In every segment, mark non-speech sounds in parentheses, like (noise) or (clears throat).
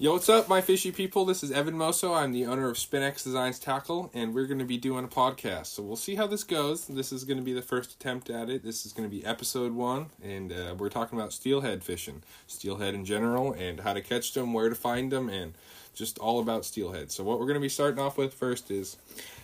Yo, what's up, my fishy people? This is Evan Moso. I'm the owner of Spin-X Designs Tackle, and we're going to be doing a podcast. So we'll see how this goes. This is going to be the first attempt at it. This is going to be episode one, and uh, we're talking about steelhead fishing, steelhead in general, and how to catch them, where to find them, and just all about steelhead. So what we're going to be starting off with first is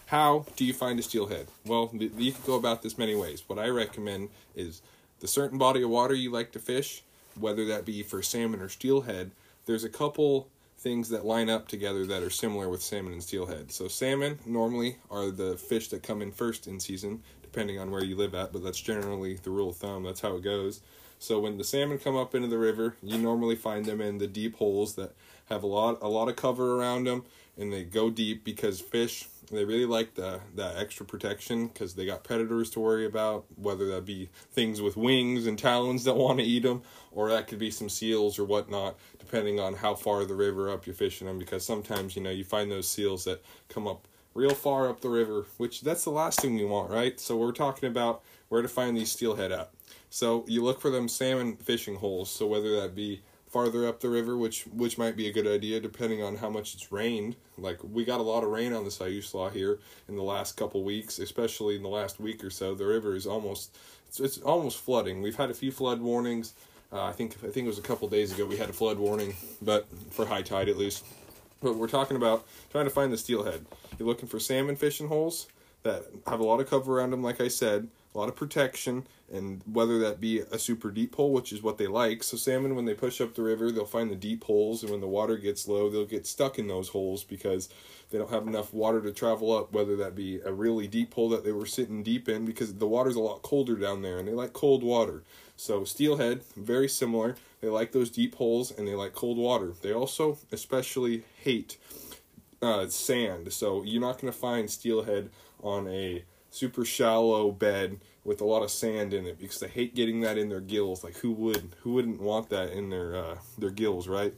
how do you find a steelhead? Well, th- you can go about this many ways. What I recommend is the certain body of water you like to fish, whether that be for salmon or steelhead there's a couple things that line up together that are similar with salmon and steelhead. So salmon normally are the fish that come in first in season, depending on where you live at, but that's generally the rule of thumb. That's how it goes. So when the salmon come up into the river, you normally find them in the deep holes that have a lot a lot of cover around them and they go deep because fish they really like the that extra protection because they got predators to worry about whether that be things with wings and talons that want to eat them or that could be some seals or whatnot depending on how far the river up you're fishing them because sometimes you know you find those seals that come up real far up the river which that's the last thing we want right? So we're talking about where to find these steelhead at so you look for them salmon fishing holes so whether that be farther up the river, which which might be a good idea depending on how much it's rained. Like we got a lot of rain on the Siuslaw here in the last couple weeks, especially in the last week or so. The river is almost it's, it's almost flooding. We've had a few flood warnings. Uh, I think I think it was a couple days ago we had a flood warning, but for high tide at least. But we're talking about trying to find the steelhead. You're looking for salmon fishing holes that have a lot of cover around them, like I said, a lot of protection, and whether that be a super deep hole, which is what they like. So salmon, when they push up the river, they'll find the deep holes, and when the water gets low, they'll get stuck in those holes because they don't have enough water to travel up. Whether that be a really deep hole that they were sitting deep in, because the water's a lot colder down there, and they like cold water. So steelhead, very similar. They like those deep holes, and they like cold water. They also especially hate uh, sand. So you're not going to find steelhead on a super shallow bed with a lot of sand in it because they hate getting that in their gills. Like who would who wouldn't want that in their uh, their gills, right?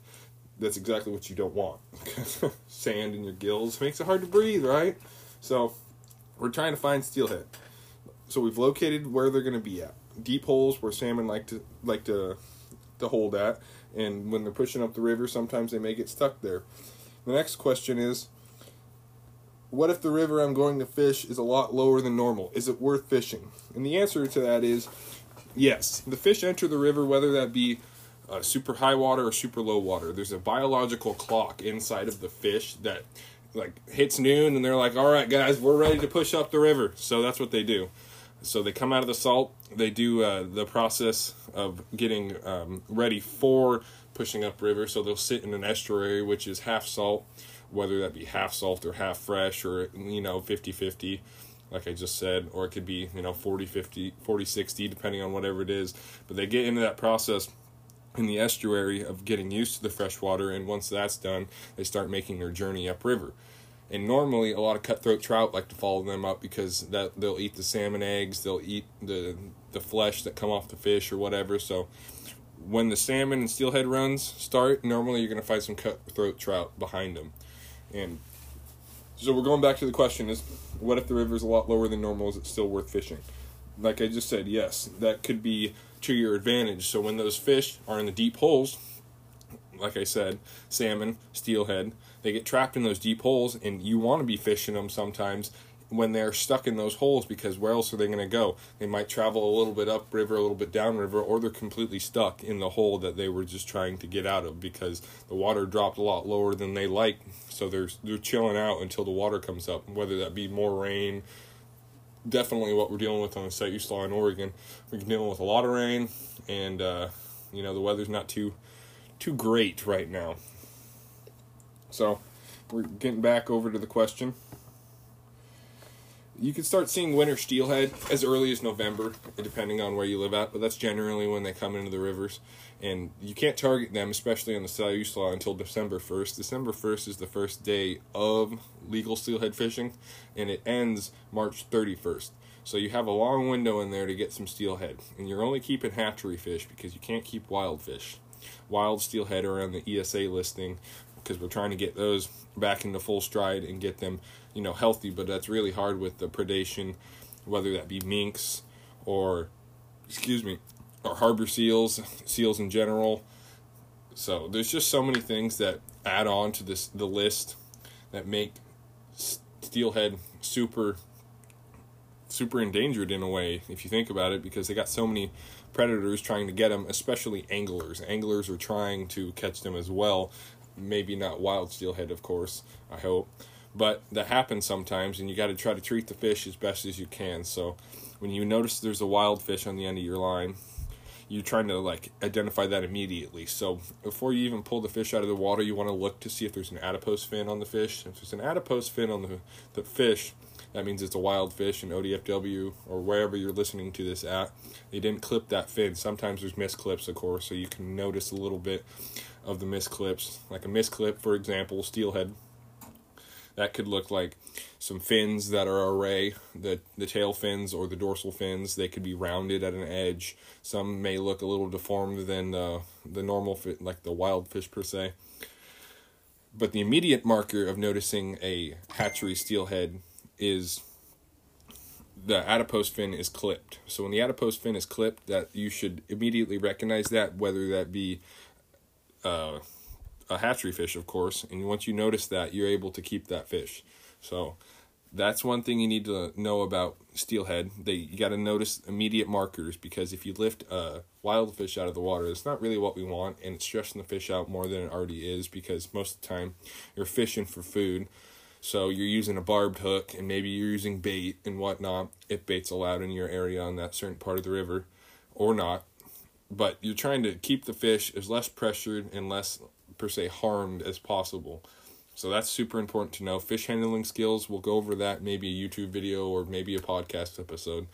That's exactly what you don't want. (laughs) sand in your gills makes it hard to breathe, right? So we're trying to find steelhead. So we've located where they're going to be at. Deep holes where salmon like to like to to hold at, and when they're pushing up the river, sometimes they may get stuck there. The next question is what if the river I'm going to fish is a lot lower than normal? Is it worth fishing? And the answer to that is yes. The fish enter the river, whether that be uh, super high water or super low water. There's a biological clock inside of the fish that like hits noon and they're like, all right, guys, we're ready to push up the river. So that's what they do. So they come out of the salt. They do uh, the process of getting um, ready for pushing up river. So they'll sit in an estuary, which is half salt whether that be half salt or half fresh or you know 50 50 like I just said, or it could be, you know, 40 50, 40 60, depending on whatever it is. But they get into that process in the estuary of getting used to the fresh water, and once that's done, they start making their journey upriver. And normally, a lot of cutthroat trout like to follow them up because that they'll eat the salmon eggs, they'll eat the the flesh that come off the fish or whatever. So, when the salmon and steelhead runs start, normally you're going to find some cutthroat trout behind them. And so we're going back to the question is what if the river is a lot lower than normal? Is it still worth fishing? Like I just said, yes, that could be to your advantage. So when those fish are in the deep holes, like I said, salmon, steelhead, they get trapped in those deep holes, and you want to be fishing them sometimes when they're stuck in those holes because where else are they going to go? They might travel a little bit upriver, a little bit downriver, or they're completely stuck in the hole that they were just trying to get out of because the water dropped a lot lower than they like. So they're they're chilling out until the water comes up, whether that be more rain. Definitely, what we're dealing with on the Siuslaw in Oregon, we're dealing with a lot of rain, and uh, you know the weather's not too too great right now. So we're getting back over to the question you can start seeing winter steelhead as early as November, depending on where you live at. But that's generally when they come into the rivers, and you can't target them, especially on the Siuslaw, until December first. December first is the first day of legal steelhead fishing, and it ends March thirty first. So you have a long window in there to get some steelhead, and you're only keeping hatchery fish because you can't keep wild fish. Wild steelhead are on the ESA listing because we're trying to get those back into full stride and get them you know healthy. But that's really hard with the predation whether that be minks or excuse me or harbor seals seals in general. So there's just so many things that add on to this the list that make steelhead super super endangered in a way if you think about it because they got so many predators trying to get them especially anglers. Anglers are trying to catch them as well maybe not wild steelhead of course i hope but that happens sometimes and you got to try to treat the fish as best as you can so when you notice there's a wild fish on the end of your line you're trying to like identify that immediately. So before you even pull the fish out of the water, you want to look to see if there's an adipose fin on the fish. If there's an adipose fin on the the fish, that means it's a wild fish in ODFW or wherever you're listening to this at. They didn't clip that fin. Sometimes there's misclips, of course, so you can notice a little bit of the misclips. Like a misclip, for example, steelhead that could look like some fins that are array, the the tail fins or the dorsal fins. They could be rounded at an edge. Some may look a little deformed than the the normal fit, like the wild fish per se. But the immediate marker of noticing a hatchery steelhead is the adipose fin is clipped. So when the adipose fin is clipped, that you should immediately recognize that, whether that be uh, a hatchery fish, of course, and once you notice that, you're able to keep that fish. So that's one thing you need to know about steelhead. They you got to notice immediate markers because if you lift a wild fish out of the water, it's not really what we want, and it's stressing the fish out more than it already is because most of the time you're fishing for food. So you're using a barbed hook and maybe you're using bait and whatnot if bait's allowed in your area on that certain part of the river or not. But you're trying to keep the fish as less pressured and less per se harmed as possible. So that's super important to know. Fish handling skills, we'll go over that maybe a YouTube video or maybe a podcast episode.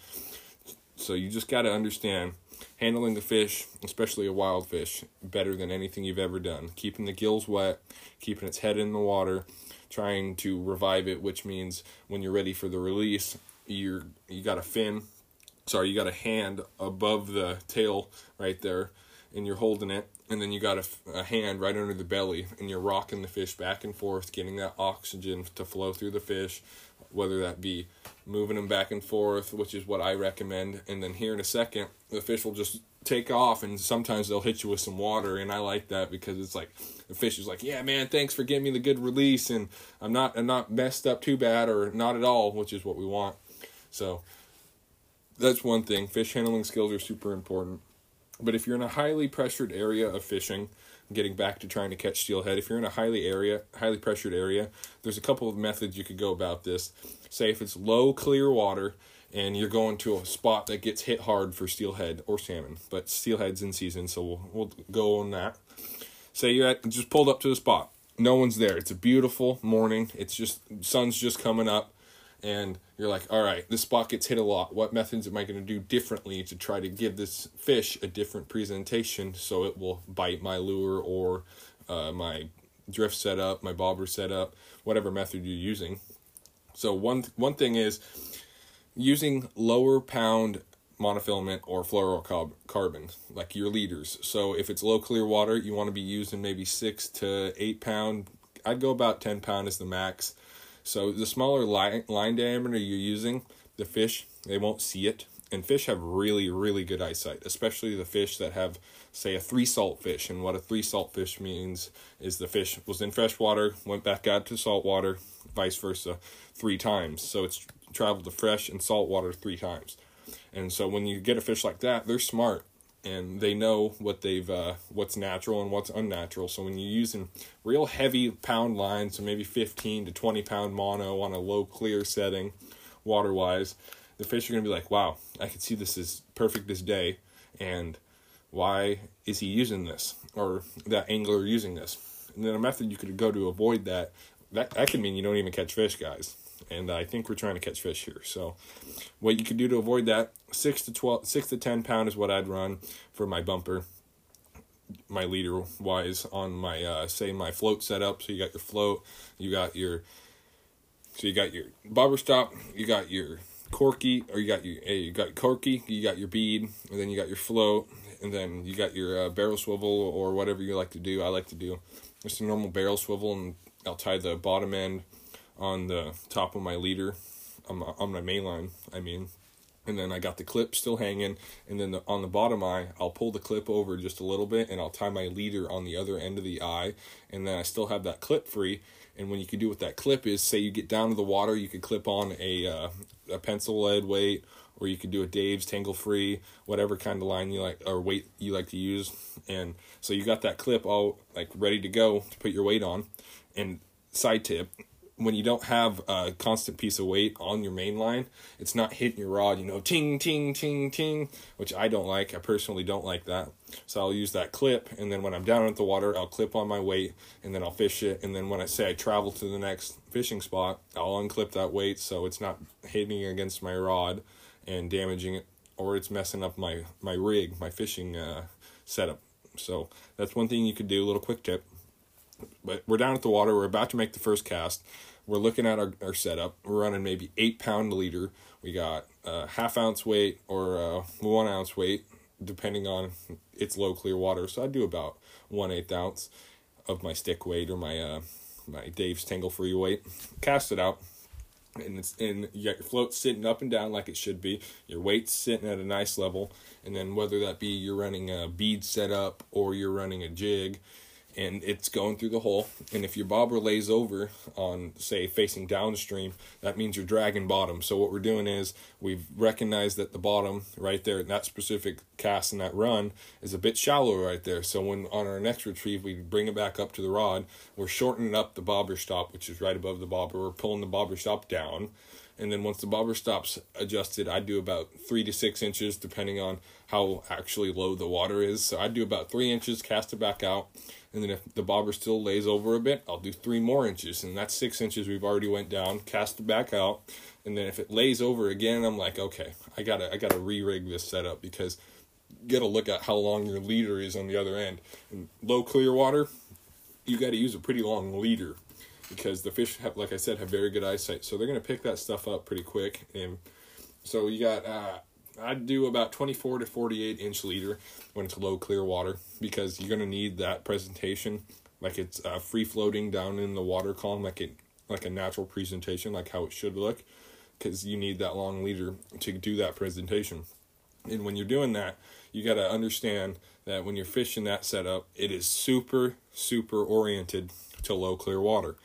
So you just got to understand handling the fish, especially a wild fish, better than anything you've ever done. Keeping the gills wet, keeping its head in the water, trying to revive it, which means when you're ready for the release, you're you got a fin, sorry, you got a hand above the tail right there and you're holding it and then you got a, a, hand right under the belly and you're rocking the fish back and forth getting that oxygen to flow through the fish whether that be moving them back and forth which is what i recommend and then here in a second the fish will just take off and sometimes they'll hit you with some water and i like that because it's like the fish is like yeah man thanks for giving me the good release and i'm not i'm not messed up too bad or not at all which is what we want. So that's one thing. Fish handling skills are super important but if you're in a highly pressured area of fishing, getting back to trying to catch steelhead, if you're in a highly area, highly pressured area, there's a couple of methods you could go about this. Say if it's low clear water and you're going to a spot that gets hit hard for steelhead or salmon, but steelhead's in season, so we'll we'll go on that. Say you're at, just pulled up to the spot. No one's there. It's a beautiful morning. It's just sun's just coming up and you're like, all right, this spot gets hit a lot. What methods am I going to do differently to try to give this fish a different presentation so it will bite my lure or uh, my drift setup, my bobber setup, whatever method you're using. So one one thing is using lower pound monofilament or fluorocarbon, like your leaders. So if it's low clear water, you want to be using maybe six to eight pound. I'd go about ten pound is the max so the smaller line, line diameter you're using, the fish, they won't see it. And fish have really, really good eyesight, especially the fish that have, say, a three salt fish. And what a three salt fish means is the fish was in fresh water, went back out to salt water, vice versa, three times. So it's traveled to fresh and salt water three times. And so when you get a fish like that, they're smart and they know what they've uh, what's natural and what's unnatural. So when you're using real heavy pound lines, so maybe 15 to 20 pound mono on a low clear setting, water wise, the fish are gonna be like, "Wow, I can see this is perfect this day," and why is he using this or that angler using this? And then a method you could go to avoid that that that could mean you don't even catch fish, guys and I think we're trying to catch fish here. So, what you could do to avoid that six to twelve, six to ten pound is what I'd run for my bumper, my leader wise on my uh, say my float setup. So you got your float, you got your, so you got your bobber stop, you got your corky, or you got your hey, you got corky, you got your bead, and then you got your float, and then you got your uh, barrel swivel or whatever you like to do. I like to do just a normal barrel swivel, and I'll tie the bottom end on the top of my leader on my, on my main line, I mean, and then I got the clip still hanging, and then the, on the bottom eye, I'll pull the clip over just a little bit, and I'll tie my leader on the other end of the eye, and then I still have that clip free. And when you can do with that clip is, say you get down to the water, you could clip on a uh, a pencil lead weight, or you could do a Dave's tangle free, whatever kind of line you like or weight you like to use, and so you got that clip all like ready to go to put your weight on. And side tip, when you don't have a constant piece of weight on your main line, it's not hitting your rod, you know, ting, ting, ting, ting, which I don't like. I personally don't like that. So I'll use that clip, and then when I'm down at the water, I'll clip on my weight, and then I'll fish it. And then when I say I travel to the next fishing spot, I'll unclip that weight so it's not hitting against my rod and damaging it, or it's messing up my, my rig, my fishing uh, setup. So that's one thing you could do, a little quick tip but we're down at the water. We're about to make the first cast. We're looking at our, our setup. We're running maybe eight pound leader. We got a half ounce weight or a one ounce weight, depending on it's low clear water. So I do about one eighth ounce of my stick weight or my uh, my Dave's Tangle Free weight. Cast it out, and it's and you got your float sitting up and down like it should be. Your weight's sitting at a nice level, and then whether that be you're running a bead setup or you're running a jig, and it's going through the hole. And if your bobber lays over on, say, facing downstream, that means you're dragging bottom. So what we're doing is we've recognized that the bottom right there, in that specific cast and that run is a bit shallow right there. So when on our next retrieve, we bring it back up to the rod, we're shortening up the bobber stop, which is right above the bobber. We're pulling the bobber stop down. And then once the bobber stops adjusted, I do about three to six inches, depending on how actually low the water is. So I do about three inches, cast it back out and then if the bobber still lays over a bit, I'll do three more inches, and that's six inches we've already went down, cast it back out, and then if it lays over again, I'm like, okay, I gotta I gotta re-rig this setup because you gotta look at how long your leader is on the other end. In low clear water, you gotta use a pretty long leader because the fish have, like I said, have very good eyesight, so they're gonna pick that stuff up pretty quick, and so you got uh, I'd do about 24 to 48 inch leader when it's low clear water because you're gonna need that presentation. Like it's uh, free floating down in the water column like it like a natural presentation like how it should look because you need that long leader to do that presentation. And when you're doing that you got to understand that when you're fishing that setup it is super super oriented to low clear water.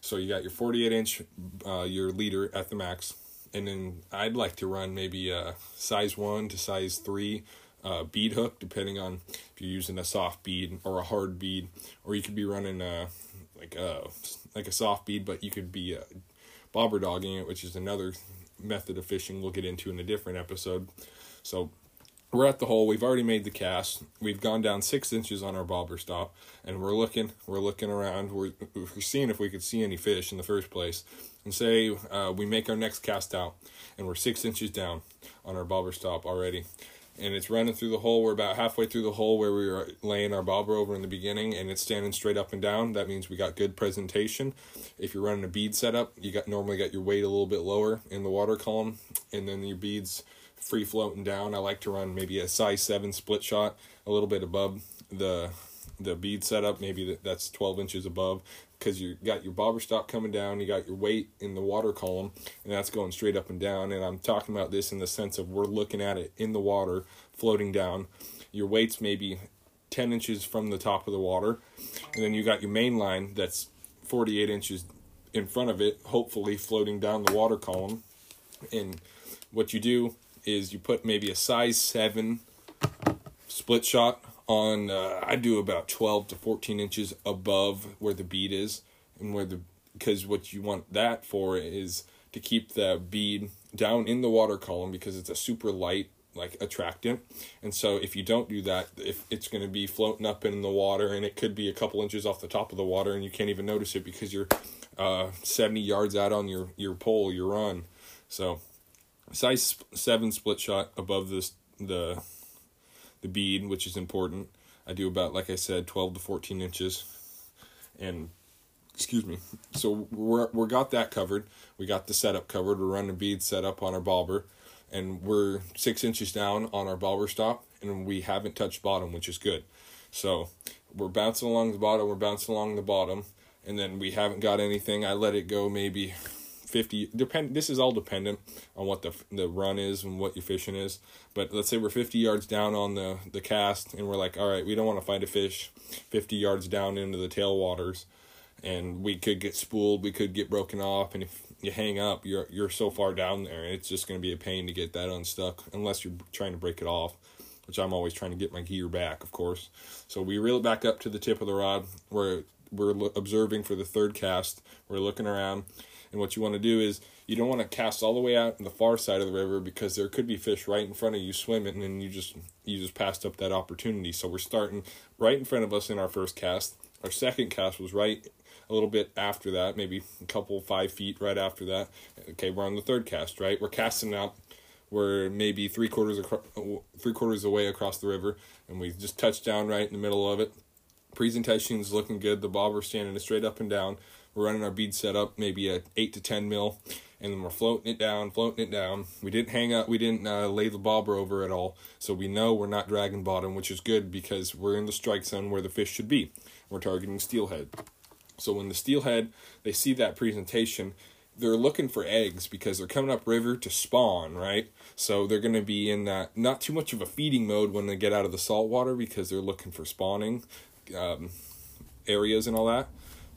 So you got your 48 inch uh, your leader at the max. And then I'd like to run maybe a size one to size three uh, bead hook, depending on if you're using a soft bead or a hard bead, or you could be running a like a like a soft bead, but you could be uh, bobber dogging it, which is another method of fishing. We'll get into in a different episode. So we're at the hole. We've already made the cast. We've gone down six inches on our bobber stop, and we're looking. We're looking around. We're, we're seeing if we could see any fish in the first place. And say uh, we make our next cast out, and we're six inches down on our bobber stop already, and it's running through the hole. We're about halfway through the hole where we were laying our bobber over in the beginning, and it's standing straight up and down. That means we got good presentation. If you're running a bead setup, you got normally got your weight a little bit lower in the water column, and then your beads free floating down. I like to run maybe a size seven split shot, a little bit above the the bead setup. Maybe that's twelve inches above because you got your bobber stop coming down. You got your weight in the water column, and that's going straight up and down. And I'm talking about this in the sense of we're looking at it in the water, floating down. Your weight's maybe 10 inches from the top of the water. And then you got your main line that's 48 inches in front of it, hopefully floating down the water column. And what you do is you put maybe a size 7 split shot on uh, I do about 12 to 14 inches above where the bead is. And where the because what you want that for is to keep the bead down in the water column because it's a super light like attractant. And so if you don't do that if it's going to be floating up in the water and it could be a couple inches off the top of the water and you can't even notice it because you're uh 70 yards out on your your pole your run so size seven split shot above this the the bead, which is important. I do about like I said, twelve to fourteen inches, and excuse me. So we're we're got that covered. We got the setup covered. We're running bead setup on our bobber, and we're six inches down on our bobber stop, and we haven't touched bottom, which is good. So we're bouncing along the bottom. We're bouncing along the bottom, and then we haven't got anything. I let it go maybe 50 depend this is all dependent on what the the run is and what your fishing is. But let's say we're 50 yards down on the the cast and we're like all right we don't want to find a fish 50 yards down into the tailwaters and we could get spooled we could get broken off and if you hang up you're you're so far down there it's just going to be a pain to get that unstuck unless you're trying to break it off which I'm always trying to get my gear back of course. So we reel it back up to the tip of the rod where we're observing for the third cast. We're looking around and what you want to do is you don't want to cast all the way out in the far side of the river because there could be fish right in front of you swimming and you just you just passed up that opportunity. So we're starting right in front of us in our first cast. Our second cast was right a little bit after that, maybe a couple five feet right after that. Okay, we're on the third cast, right? We're casting out. We're maybe three quarters across, three quarters away across the river, and we just touched down right in the middle of it. Presentation is looking good. The bobber standing straight up and down. We're running our bead setup, maybe at eight to ten mil, and then we're floating it down, floating it down. We didn't hang up, we didn't uh, lay the bobber over at all, so we know we're not dragging bottom, which is good because we're in the strike zone where the fish should be. We're targeting steelhead. So when the steelhead they see that presentation, they're looking for eggs because they're coming up river to spawn, right? So they're going to be in that not too much of a feeding mode when they get out of the salt water because they're looking for spawning um, areas and all that.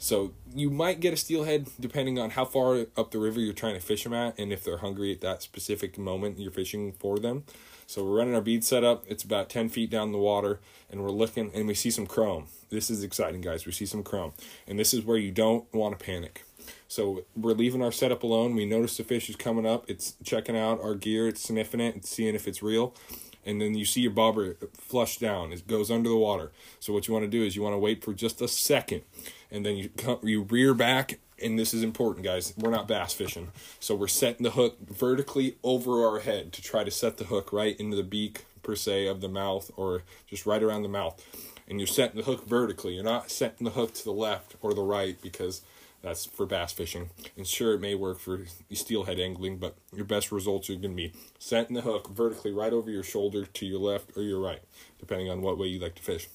So you might get a steelhead depending on how far up the river you're trying to fish them at and if they're hungry at that specific moment you're fishing for them. So we're running our bead setup. It's about 10 feet down the water and we're looking and we see some chrome. This is exciting, guys. We see some chrome. And this is where you don't want to panic. So we're leaving our setup alone. We notice the fish is coming up. It's checking out our gear. It's sniffing it. It's seeing if it's real and then you see your bobber flush down. It goes under the water. So what you want to do is you want to wait for just a second, and then you come, you rear back. And this is important, guys. We're not bass fishing, so we're setting the hook vertically over our head to try to set the hook right into the beak per se of the mouth, or just right around the mouth. And you're setting the hook vertically. You're not setting the hook to the left or the right because that's for bass fishing. And sure, it may work for steelhead angling, but your best results are going to be setting the hook vertically right over your shoulder to your left or your right, depending on what way you like to fish.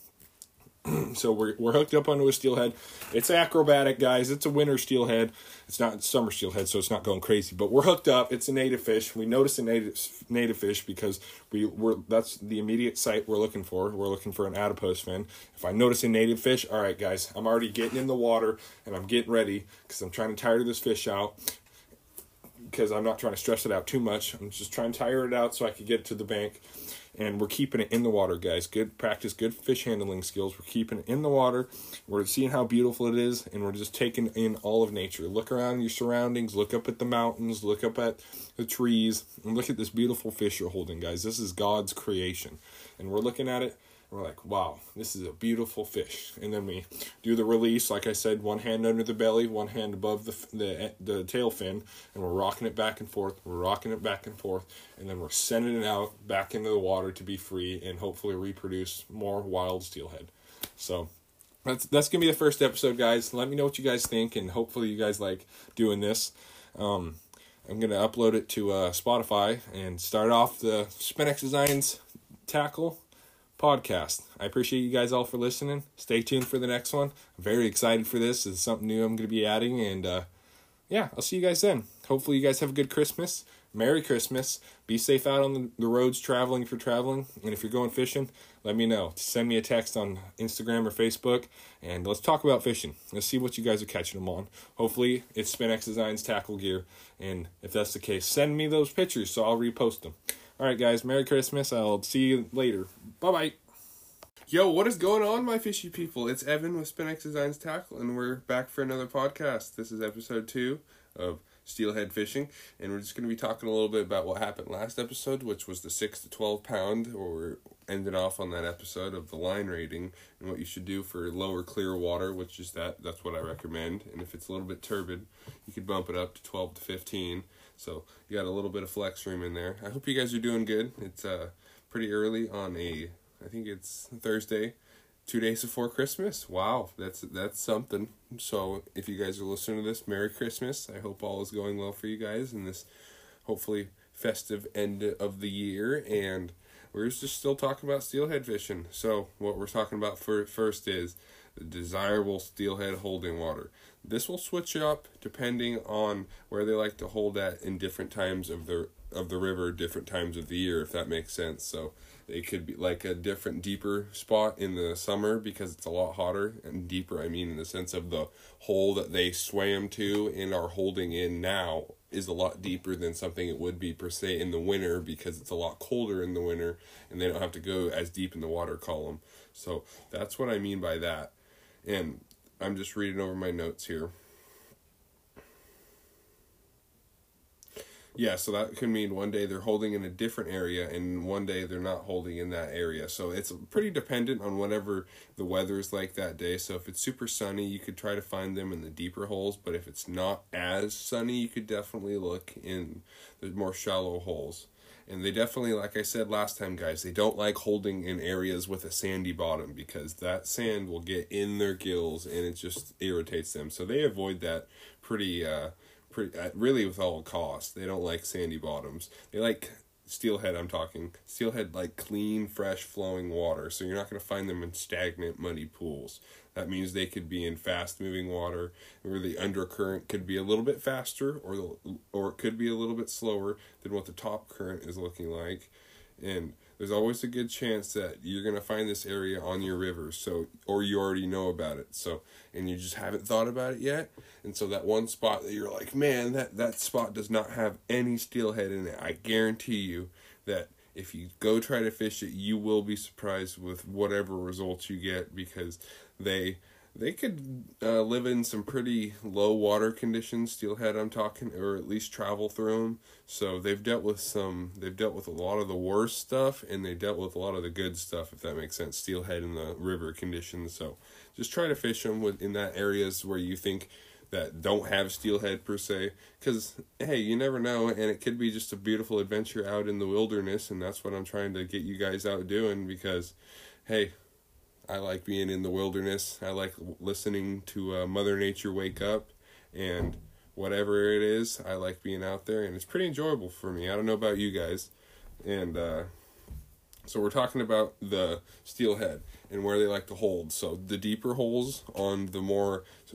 (clears throat) so we're we're hooked up onto a steelhead. It's acrobatic, guys. It's a winter steelhead. It's not summer steelhead, so it's not going crazy. But we're hooked up. It's a native fish. We notice a native native fish because we we're that's the immediate site we're looking for. We're looking for an adipose fin. If I notice a native fish, all right, guys, I'm already getting in the water and I'm getting ready because I'm trying to tire this fish out because I'm not trying to stress it out too much. I'm just trying to tire it out so I can get to the bank and we're keeping it in the water, guys. Good practice, good fish handling skills. We're keeping it in the water. We're seeing how beautiful it is, and we're just taking in all of nature. Look around your surroundings, look up at the mountains, look up at the trees, and look at this beautiful fish you're holding, guys. This is God's creation, and we're looking at it we're like, wow, this is a beautiful fish. And then we do the release, like I said, one hand under the belly, one hand above the the the tail fin, and we're rocking it back and forth. We're rocking it back and forth, and then we're sending it out back into the water to be free and hopefully reproduce more wild steelhead. So that's that's gonna be the first episode, guys. Let me know what you guys think, and hopefully you guys like doing this. Um, I'm gonna upload it to uh, Spotify and start off the Spin-X Designs tackle podcast. I appreciate you guys all for listening. Stay tuned for the next one. I'm very excited for this. It's something new I'm going to be adding. And uh, yeah, I'll see you guys then. Hopefully, you guys have a good Christmas. Merry Christmas. Be safe out on the roads traveling you're traveling. And if you're going fishing, let me know. Send me a text on Instagram or Facebook and let's talk about fishing. Let's see what you guys are catching them on. Hopefully, it's Spin-X Designs tackle gear. And if that's the case, send me those pictures so I'll repost them. All right, guys. Merry Christmas. I'll see you later. Bye bye. Yo, what is going on, my fishy people? It's Evan with Spin-X Designs Tackle, and we're back for another podcast. This is episode two of Steelhead Fishing, and we're just going to be talking a little bit about what happened last episode, which was the 6 to 12 pound, or ended off on that episode of the line rating and what you should do for lower clear water, which is that that's what I recommend. And if it's a little bit turbid, you could bump it up to 12 to 15 so you got a little bit of flex room in there. I hope you guys are doing good. It's uh pretty early on a I think it's Thursday, two days before Christmas. Wow, that's that's something. So if you guys are listening to this, Merry Christmas. I hope all is going well for you guys in this hopefully festive end of the year and we're just still talking about steelhead fishing. So what we're talking about for first is desirable steelhead holding water. This will switch up depending on where they like to hold at in different times of the of the river, different times of the year, if that makes sense. So it could be like a different, deeper spot in the summer because it's a lot hotter and deeper. I mean, in the sense of the hole that they swam to and are holding in now is a lot deeper than something it would be per se in the winter because it's a lot colder in the winter and they don't have to go as deep in the water column. So that's what I mean by that. And I'm just reading over my notes here. Yeah, so that could mean one day they're holding in a different area and one day they're not holding in that area. So it's pretty dependent on whatever the weather is like that day. So if it's super sunny, you could try to find them in the deeper holes, but if it's not as sunny, you could definitely look in the more shallow holes. And they definitely, like I said last time, guys, they don't like holding in areas with a sandy bottom because that sand will get in their gills and it just irritates them. So they avoid that pretty uh, pretty uh, really with all costs. They don't like sandy bottoms. They like steelhead. I'm talking steelhead like clean, fresh, flowing water. So you're not going to find them in stagnant, muddy pools. That means they could be in fast moving water where the undercurrent could be a little bit faster or the, or it could be a little bit slower than what the top current is looking like. And there's always a good chance that you're going to find this area on your river so or you already know about it so and you just haven't thought about it yet. And so that one spot that you're like man that that spot does not have any steelhead in it i guarantee you that if you go try to fish it you will be surprised with whatever results you get because they they could uh, live in some pretty low water conditions steelhead i'm talking or at least travel through them so they've dealt with some they've dealt with a lot of the worst stuff and they dealt with a lot of the good stuff if that makes sense steelhead in the river conditions. So just try to fish them with in that areas where you think that don't have steelhead per se. Because hey you never know and it could be just a beautiful adventure out in the wilderness and that's what i'm trying to get you guys out doing because hey I like being in the wilderness. I like listening to uh, Mother Nature wake up, and whatever it is, I like being out there, and it's pretty enjoyable for me. I don't know about you guys, and uh, so we're talking about the steelhead and where they like to hold. So the deeper holes on the more